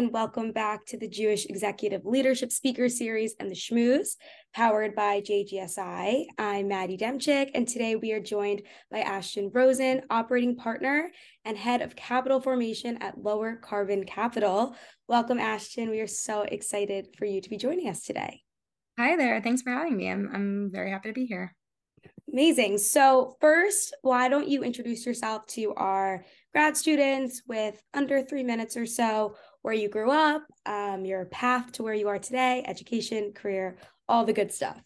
and welcome back to the Jewish Executive Leadership Speaker Series and the Schmooze, powered by JGSI. I'm Maddy Demchick, and today we are joined by Ashton Rosin, operating partner and head of capital formation at Lowercarbon Capital. Welcome, Ashton. We are so excited for you to be joining us today. Hi there. Thanks for having me. I'm, I'm very happy to be here. Amazing. So, first, why don't you introduce yourself to our grad students with under three minutes or so, where you grew up, um, your path to where you are today, education, career, all the good stuff?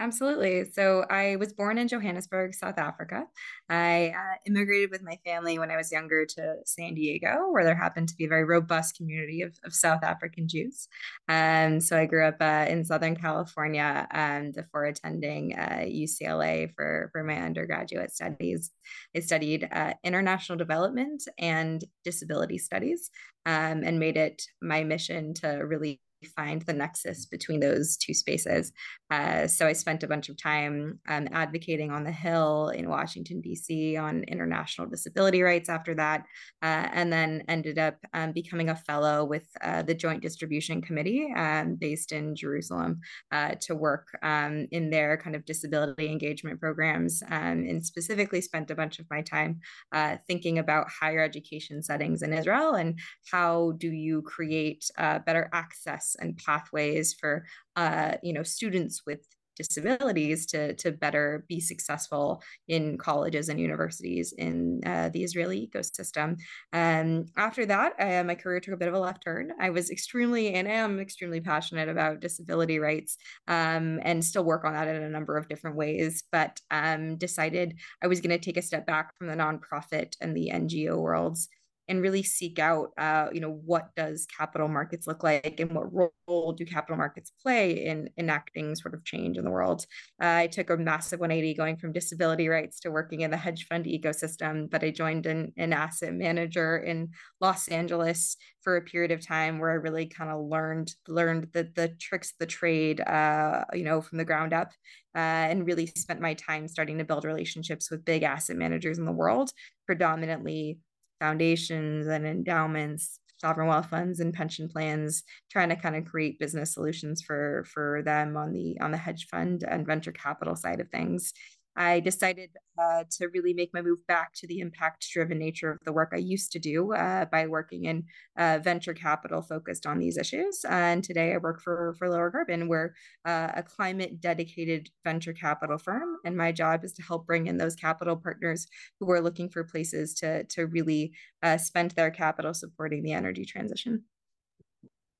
Absolutely. So I was born in Johannesburg, South Africa. I uh, immigrated with my family when I was younger to San Diego, where there happened to be a very robust community of, of South African Jews. Um, so I grew up uh, in Southern California um, before attending uh, UCLA for, for my undergraduate studies. I studied uh, international development and disability studies um, and made it my mission to really find the nexus between those two spaces. Uh, so I spent a bunch of time um, advocating on the Hill in Washington, D.C. on international disability rights after that, uh, and then ended up um, becoming a fellow with uh, the Joint Distribution Committee um, based in Jerusalem uh, to work um, in their kind of disability engagement programs, um, and specifically spent a bunch of my time uh, thinking about higher education settings in Israel and how do you create uh, better access and pathways for uh, you know students with disabilities to to better be successful in colleges and universities in uh, the Israeli ecosystem. And um, after that, uh, my career took a bit of a left turn. I was extremely and am extremely passionate about disability rights um, and still work on that in a number of different ways. But um, decided I was going to take a step back from the nonprofit and the NGO worlds and really seek out uh, you know what does capital markets look like and what role do capital markets play in enacting sort of change in the world? Uh, i took a massive 180 going from disability rights to working in the hedge fund ecosystem but i joined an, an asset manager in los angeles for a period of time where i really kind of learned learned the, the tricks of the trade uh, you know from the ground up uh, and really spent my time starting to build relationships with big asset managers in the world predominantly foundations and endowments sovereign wealth funds and pension plans trying to kind of create business solutions for for them on the on the hedge fund and venture capital side of things I decided uh, to really make my move back to the impact driven nature of the work I used to do uh, by working in uh, venture capital focused on these issues. And today I work for, for Lowercarbon. We're uh, a climate dedicated venture capital firm. And my job is to help bring in those capital partners who are looking for places to, to really uh, spend their capital supporting the energy transition.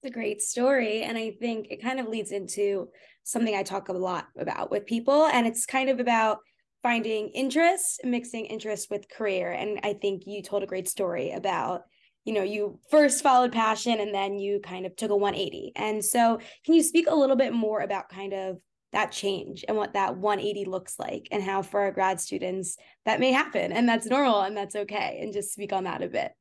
It's a great story. And I think it kind of leads into something I talk a lot about with people. And it's kind of about finding interest, mixing interest with career. And I think you told a great story about, you know, you first followed passion and then you kind of took a 180. And so, can you speak a little bit more about kind of that change and what that 180 looks like and how for our grad students that may happen and that's normal and that's okay and just speak on that a bit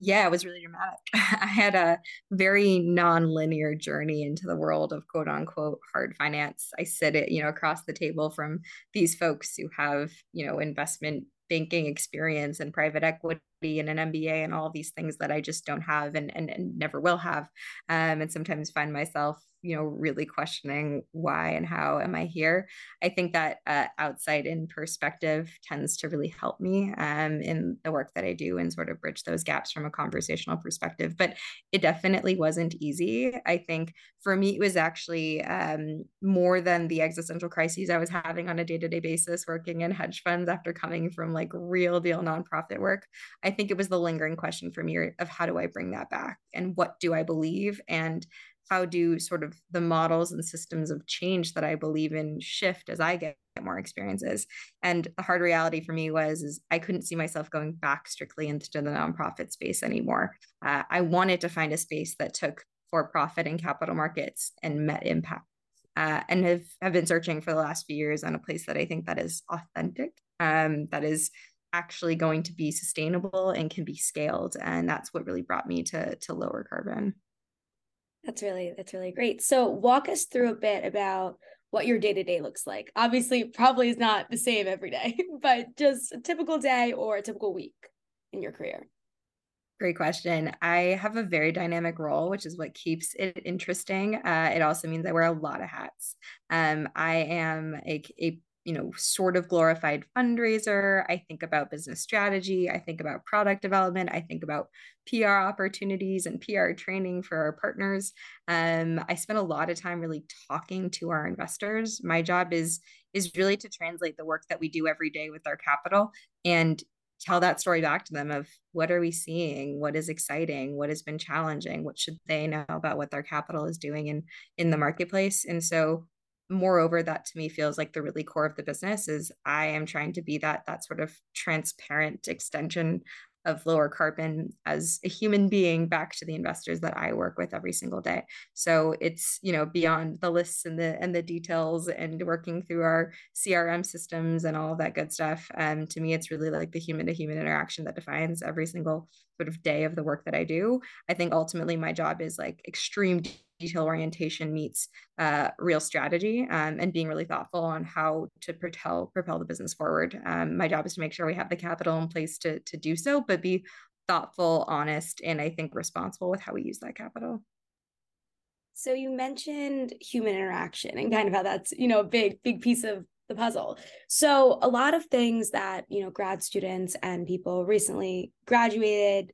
yeah, it was really dramatic. I had a very non-linear journey into the world of quote unquote hard finance. I sit it, you know, across the table from these folks who have, you know, investment banking experience and private equity and an MBA and all these things that I just don't have and, and, and never will have. Um, and sometimes find myself you know really questioning why and how am i here. I think that uh, outside in perspective tends to really help me um, in the work that i do and sort of bridge those gaps from a conversational perspective but it definitely wasn't easy. I think for me it was actually um, more than the existential crises i was having on a day-to-day basis working in hedge funds after coming from like real deal nonprofit work. I think it was the lingering question for me of how do i bring that back and what do i believe? And how do sort of the models and systems of change that I believe in shift as I get more experiences. And the hard reality for me was is I couldn't see myself going back strictly into the nonprofit space anymore. Uh, I wanted to find a space that took for profit and capital markets and met impact. Uh, and have, have been searching for the last few years on a place that I think that is authentic, um, that is actually going to be sustainable and can be scaled. And that's what really brought me to to Lowercarbon. That's really that's really great. So walk us through a bit about what your day-to-day looks like. Obviously, probably is not the same every day, but just a typical day or a typical week in your career. Great question. I have a very dynamic role, which is what keeps it interesting. Uh, it also means I wear a lot of hats. Um, I am a, a you know sort of glorified fundraiser. I think about business strategy. I think about product development. I think about pr opportunities and pr training for our partners. Um, i spend a lot of time really talking to our investors. My job is is really to translate the work that we do every day with our capital and tell that story back to them of what are we seeing? What is exciting? What has been challenging? What should they know about what their capital is doing in in the marketplace? And so moreover that to me feels like the really core of the business is i am trying to be that that sort of transparent extension of Lowercarbon as a human being back to the investors that I work with every single day. So it's, you know, beyond the lists and the and the details and working through our CRM systems and all of that good stuff. Um, to me, it's really like the human to human interaction that defines every single sort of day of the work that I do. I think ultimately my job is like extreme detail orientation meets uh, real strategy um, and being really thoughtful on how to propel propel the business forward. Um, my job is to make sure we have the capital in place to to do so, but be thoughtful, honest, and I think responsible with how we use that capital. So you mentioned human interaction and kind of how that's you know a big big piece of the puzzle. So a lot of things that you know grad students and people recently graduated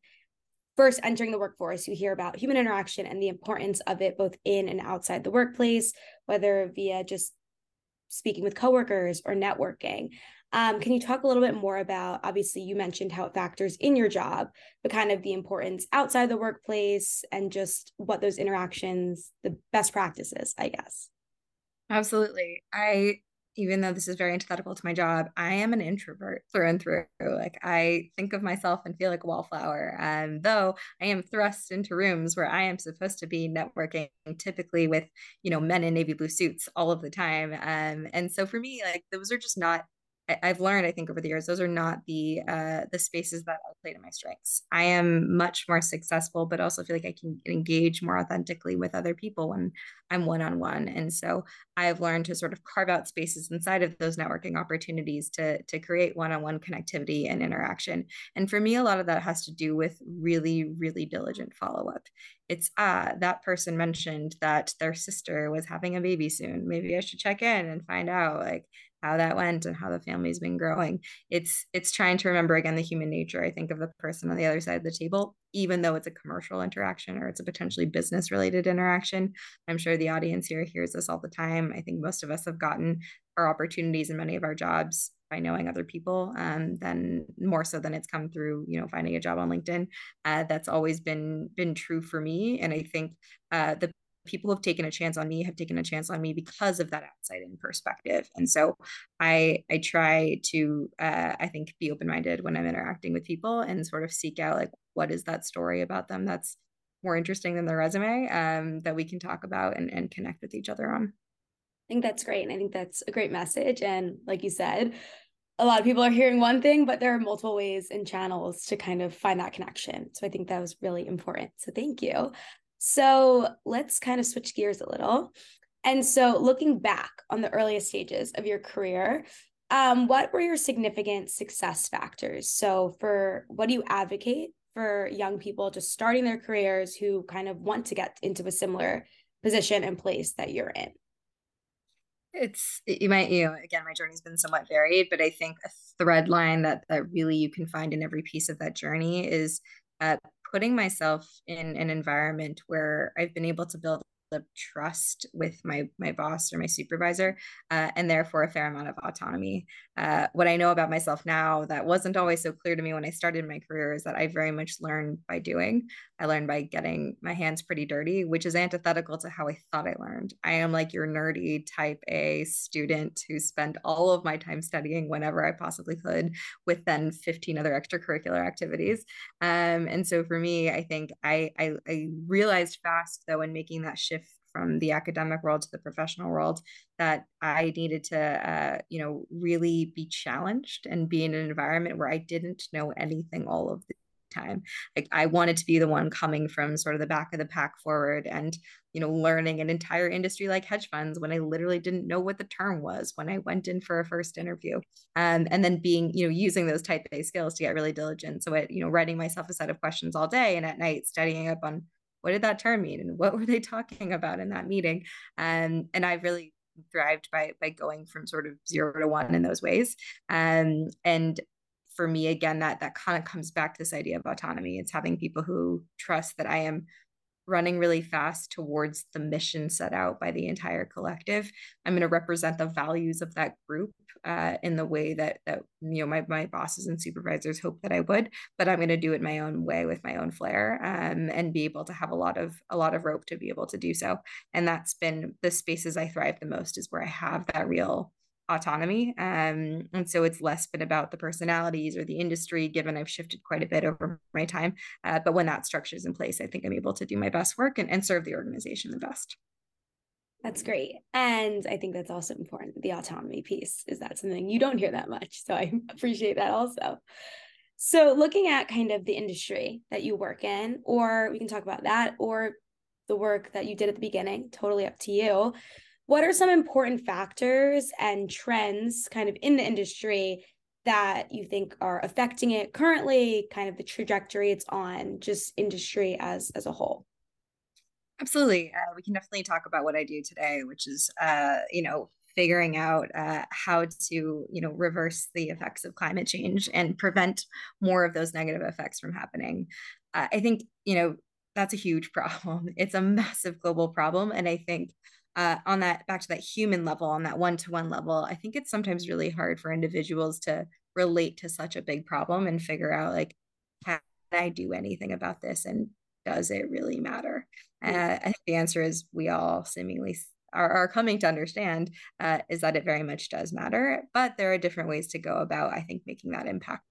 first entering the workforce, you hear about human interaction and the importance of it both in and outside the workplace, whether via just speaking with coworkers or networking. Um, can you talk a little bit more about? Obviously, you mentioned how it factors in your job, but kind of the importance outside the workplace and just what those interactions, the best practices, I guess. Absolutely. I even though this is very antithetical to my job, I am an introvert through and through. Like I think of myself and feel like a wallflower. And though I am thrust into rooms where I am supposed to be networking typically with, you know, men in navy blue suits all of the time. Um, and so for me, like those are just not I've learned, I think, over the years, those are not the uh, the spaces that I play to my strengths. I am much more successful, but also feel like I can engage more authentically with other people when I'm one on one. And so I've learned to sort of carve out spaces inside of those networking opportunities to to create one on one connectivity and interaction. And for me, a lot of that has to do with really, really diligent follow up. It's ah, that person mentioned that their sister was having a baby soon. Maybe I should check in and find out like how that went and how the family's been growing. It's it's trying to remember again the human nature i think of the person on the other side of the table even though it's a commercial interaction or it's a potentially business related interaction. I'm sure the audience here hears this all the time. I think most of us have gotten our opportunities in many of our jobs by knowing other people um, then more so than it's come through you know finding a job on linkedin. Uh, that's always been been true for me and i think uh, the people have taken a chance on me have taken a chance on me because of that outside in perspective and so i i try to uh, i think be open-minded when i'm interacting with people and sort of seek out like what is that story about them that's more interesting than their resume um, that we can talk about and, and connect with each other on i think that's great and i think that's a great message and like you said a lot of people are hearing one thing, but there are multiple ways and channels to kind of find that connection. So I think that was really important. So thank you. So let's kind of switch gears a little. And so, looking back on the earliest stages of your career, um, what were your significant success factors? So, for what do you advocate for young people just starting their careers who kind of want to get into a similar position and place that you're in? It's you might you know again my journey's been somewhat varied, but I think a thread line that that really you can find in every piece of that journey is uh, putting myself in an environment where I've been able to build of trust with my my boss or my supervisor uh, and therefore a fair amount of autonomy. Uh, what i know about myself now that wasn't always so clear to me when i started my career is that i very much learned by doing i learned by getting my hands pretty dirty which is antithetical to how i thought i learned. I am like your nerdy type a student who spent all of my time studying whenever i possibly could with then 15 other extracurricular activities. Um, and so for me i think I, I i realized fast though in making that shift from the academic world to the professional world that I needed to, uh, you know, really be challenged and be in an environment where I didn't know anything all of the time. Like I wanted to be the one coming from sort of the back of the pack forward and you know learning an entire industry like hedge funds when I literally didn't know what the term was when I went in for a first interview. Um, and then being you know using those type A skills to get really diligent. So it you know writing myself a set of questions all day and at night studying up on what did that term mean and what were they talking about in that meeting um, and i really thrived by by going from sort of zero to one in those ways um, and for me again that that kind of comes back to this idea of autonomy. It's having people who trust that i am running really fast towards the mission set out by the entire collective. I'm going to represent the values of that group uh, in the way that that you know my, my bosses and supervisors hope that i would but i'm going to do it my own way with my own flair um, and be able to have a lot of a lot of rope to be able to do so. And that's been the spaces i thrive the most is where i have that real autonomy. Um, and so it's less been about the personalities or the industry, given I've shifted quite a bit over my time. Uh, but when that structure is in place, I think I'm able to do my best work and, and serve the organization the best. That's great. And I think that's also important. The autonomy piece is that something you don't hear that much. So I appreciate that also. So looking at kind of the industry that you work in, or we can talk about that, or the work that you did at the beginning, totally up to you what are some important factors and trends kind of in the industry that you think are affecting it currently kind of the trajectory it's on just industry as as a whole? Absolutely. Uh, we can definitely talk about what i do today which is uh, you know figuring out uh, how to you know reverse the effects of climate change and prevent more of those negative effects from happening. Uh, i think you know that's a huge problem. It's a massive global problem and i think uh, on that back to that human level on that one-to-one level i think it's sometimes really hard for individuals to relate to such a big problem and figure out like can i do anything about this and does it really matter? Uh, i think the answer is we all seemingly are, are coming to understand uh, is that it very much does matter but there are different ways to go about i think making that impact.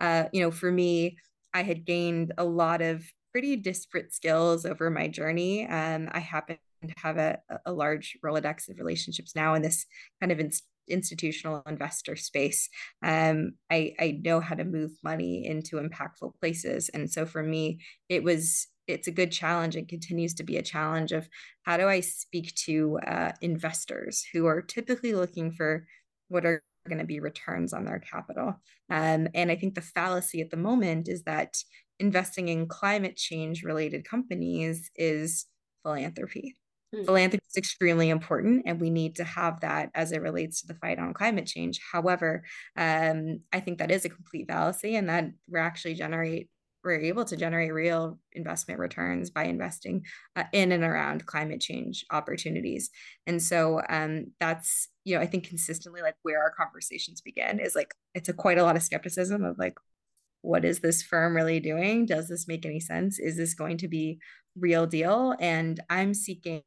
Uh, you know for me i had gained a lot of pretty disparate skills over my journey um, i happen have a, a large Rolodex of relationships now in this kind of in, institutional investor space. Um, I, I know how to move money into impactful places. And so for me, it was it's a good challenge and continues to be a challenge of how do I speak to uh, investors who are typically looking for what are going to be returns on their capital. Um, and I think the fallacy at the moment is that investing in climate change related companies is philanthropy. Mm. Philanthropy is extremely important, and we need to have that as it relates to the fight on climate change. However, um, I think that is a complete fallacy, and that we're actually generate we're able to generate real investment returns by investing uh, in and around climate change opportunities. And so um, that's you know I think consistently like where our conversations begin is like it's a quite a lot of skepticism of like what is this firm really doing? Does this make any sense? Is this going to be real deal? And I'm seeking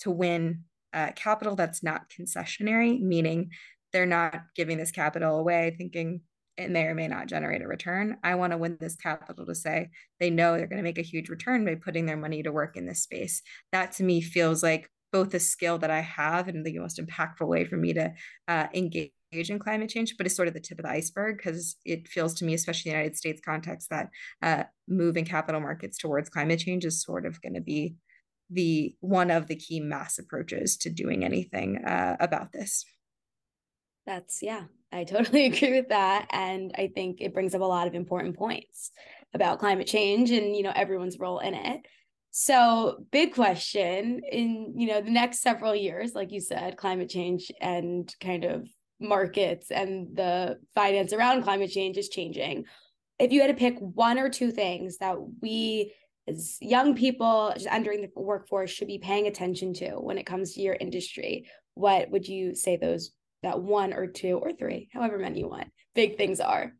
to win uh, capital that's not concessionary, meaning they're not giving this capital away thinking it may or may not generate a return. I want to win this capital to say they know they're going to make a huge return by putting their money to work in this space. That to me feels like both a skill that I have and the most impactful way for me to uh, engage in climate change, but it's sort of the tip of the iceberg because it feels to me, especially in the United States context, that uh, moving capital markets towards climate change is sort of going to be the one of the key mass approaches to doing anything uh, about this. That's yeah, I totally agree with that, and I think it brings up a lot of important points about climate change and you know everyone's role in it. So, big question in you know the next several years, like you said, climate change and kind of markets and the finance around climate change is changing. If you had to pick one or two things that we young people just entering the workforce should be paying attention to when it comes to your industry. What would you say those that one or two or three however many you want big things are?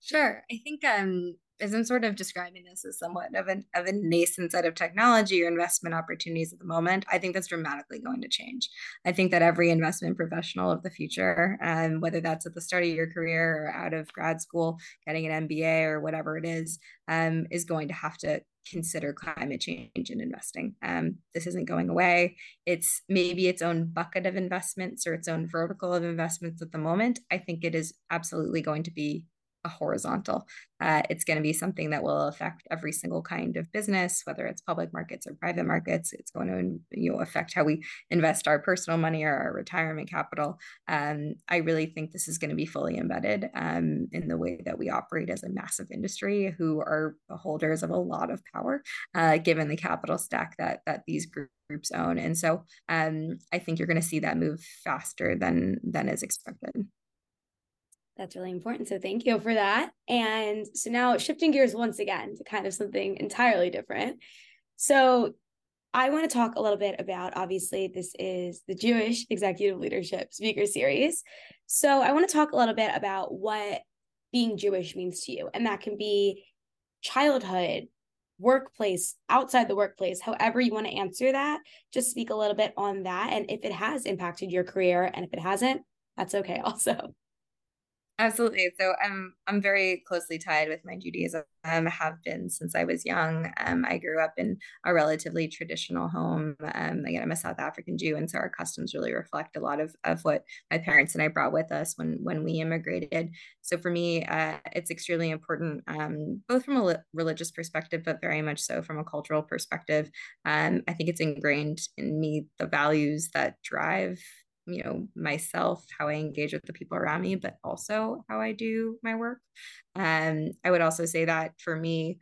Sure. I think um as I'm sort of describing this as somewhat of an of a nascent set of technology or investment opportunities at the moment, I think that's dramatically going to change. I think that every investment professional of the future, um, whether that's at the start of your career or out of grad school, getting an MBA or whatever it is, um, is going to have to consider climate change in investing. Um, this isn't going away. It's maybe its own bucket of investments or its own vertical of investments at the moment. I think it is absolutely going to be a horizontal. Uh, it's going to be something that will affect every single kind of business, whether it's public markets or private markets. It's going to you know affect how we invest our personal money or our retirement capital. Um, I really think this is going to be fully embedded um, in the way that we operate as a massive industry, who are holders of a lot of power, uh, given the capital stack that that these groups own. And so um, I think you're going to see that move faster than than is expected. That's really important. So thank you for that. And so now shifting gears once again to kind of something entirely different. So I want to talk a little bit about obviously this is the Jewish Executive Leadership Speaker Series. So I want to talk a little bit about what being Jewish means to you. And that can be childhood, workplace, outside the workplace, however you want to answer that. Just speak a little bit on that. And if it has impacted your career, and if it hasn't, that's okay also. Absolutely. So I'm I'm very closely tied with my Judaism. Um, have been since I was young. Um, I grew up in a relatively traditional home. Um, again, I'm a South African Jew, and so our customs really reflect a lot of of what my parents and I brought with us when when we immigrated. So for me, uh, it's extremely important, um, both from a religious perspective, but very much so from a cultural perspective. Um, I think it's ingrained in me the values that drive you know myself how i engage with the people around me but also how i do my work. Um, i would also say that for me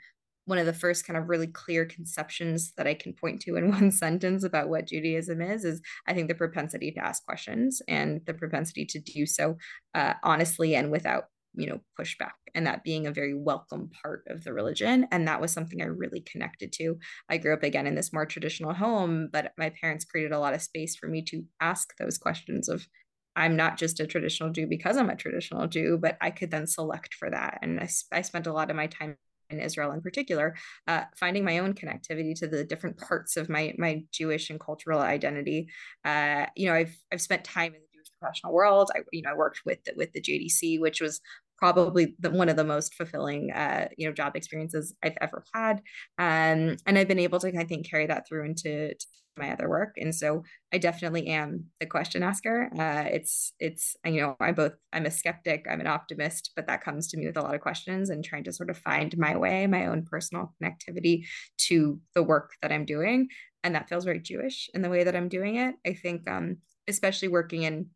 one of the first kind of really clear conceptions that i can point to in one sentence about what judaism is is i think the propensity to ask questions and the propensity to do so uh, honestly and without you know pushback and that being a very welcome part of the religion and that was something i really connected to i grew up again in this more traditional home but my parents created a lot of space for me to ask those questions of i'm not just a traditional jew because i'm a traditional jew but i could then select for that and i, I spent a lot of my time in Israel in particular, uh, finding my own connectivity to the different parts of my my Jewish and cultural identity. Uh, you know, I've I've spent time in the Jewish professional world. I you know I worked with with the JDC, which was probably the, one of the most fulfilling uh, you know job experiences I've ever had um, and I've been able to I think carry that through into my other work and so I definitely am the question asker. Uh, it's it's you know I'm both I'm a skeptic I'm an optimist but that comes to me with a lot of questions and trying to sort of find my way my own personal connectivity to the work that I'm doing and that feels very Jewish in the way that I'm doing it. I think um, especially working in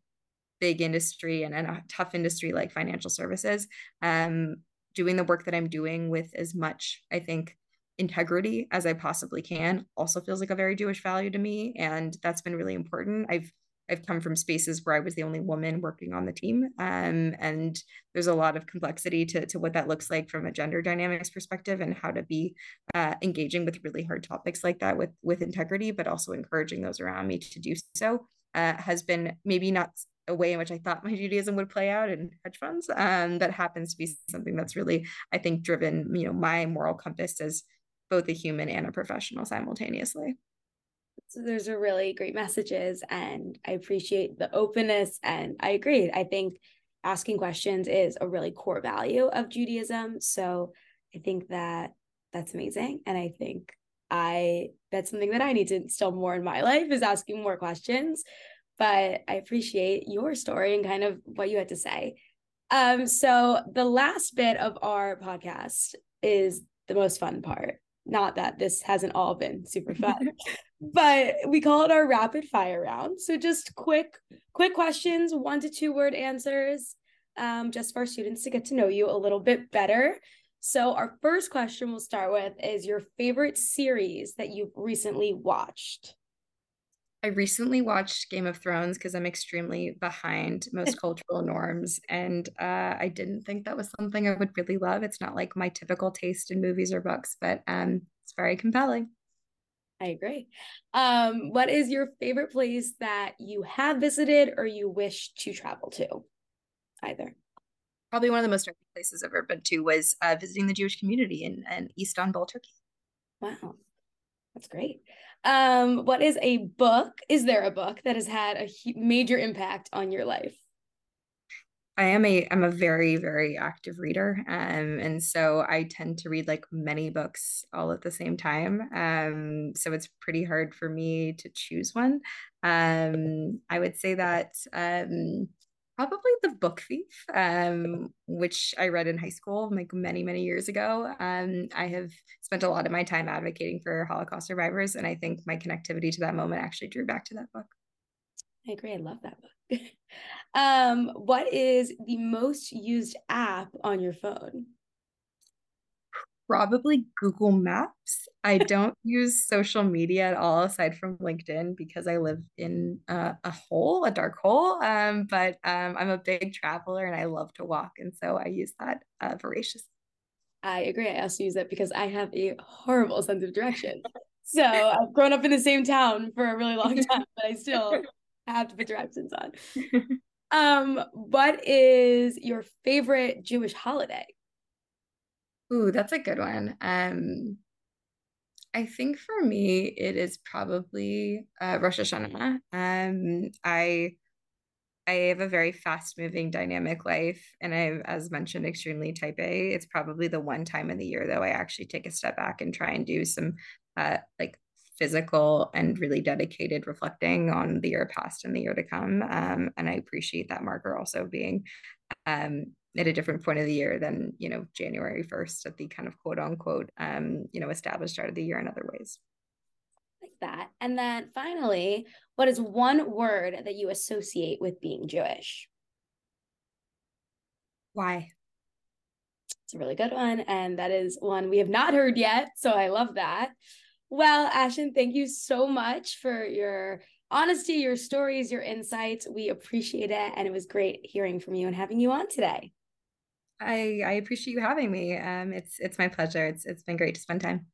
big industry and, a tough industry like financial services um, doing the work that i'm doing with as much i think integrity as i possibly can also feels like a very jewish value to me and that's been really important i've I've come from spaces where I was the only woman working on the team. Um, and there's a lot of complexity to, to what that looks like from a gender dynamics perspective and how to be uh, engaging with really hard topics like that with, with integrity, but also encouraging those around me to do so. Uh, has been maybe not a way in which I thought my Judaism would play out in hedge funds. Um, that happens to be something that's really, I think, driven, you know, my moral compass as both a human and a professional simultaneously. So those are really great messages, and I appreciate the openness. And I agree. I think asking questions is a really core value of Judaism. So I think that that's amazing, and I think I that's something that I need to instill more in my life is asking more questions but I appreciate your story and kind of what you had to say. Um, so the last bit of our podcast is the most fun part. Not that this hasn't all been super fun, but we call it our rapid fire round. So just quick, quick questions, one to two word answers, um, just for our students to get to know you a little bit better. So our first question we'll start with is your favorite series that you've recently watched. I recently watched Game of Thrones because I'm extremely behind most cultural norms. And uh, I didn't think that was something I would really love. It's not like my typical taste in movies or books, but um, it's very compelling. I agree. Um, what is your favorite place that you have visited or you wish to travel to? Either. Probably one of the most places I've ever been to was uh, visiting the Jewish community in, in Istanbul, Turkey. Wow. That's great. Um, what is a book? Is there a book that has had a major impact on your life? I am a I'm a very very active reader, um, and so I tend to read like many books all at the same time. Um, so it's pretty hard for me to choose one. Um, I would say that um, Probably The Book Thief, um, which I read in high school like many, many years ago. Um, I have spent a lot of my time advocating for Holocaust survivors, and I think my connectivity to that moment actually drew back to that book. I agree. I love that book. um, what is the most used app on your phone? Probably Google Maps. I don't use social media at all aside from LinkedIn because I live in uh, a hole, a dark hole. Um, but um, I'm a big traveler and I love to walk. And so I use that uh, voraciously. I agree. I also use it because I have a horrible sense of direction. So I've grown up in the same town for a really long time, but I still have to put directions on. Um, what is your favorite Jewish holiday? Ooh, that's a good one. Um, I think for me, it is probably uh, Rosh Hashanah. Um, I I have a very fast moving, dynamic life, and I, as mentioned, extremely type A. It's probably the one time in the year though I actually take a step back and try and do some uh, like physical and really dedicated reflecting on the year past and the year to come. Um, and I appreciate that marker also being um, at a different point of the year than you know January 1st at the kind of quote unquote um, you know established start of the year in other ways. Like that. And then finally, what is one word that you associate with being Jewish? Why? It's a really good one. And that is one we have not heard yet. So I love that. Well, Ashton, thank you so much for your honesty, your stories, your insights. We appreciate it. And it was great hearing from you and having you on today. I I appreciate you having me. Um, it's it's my pleasure. It's it's been great to spend time.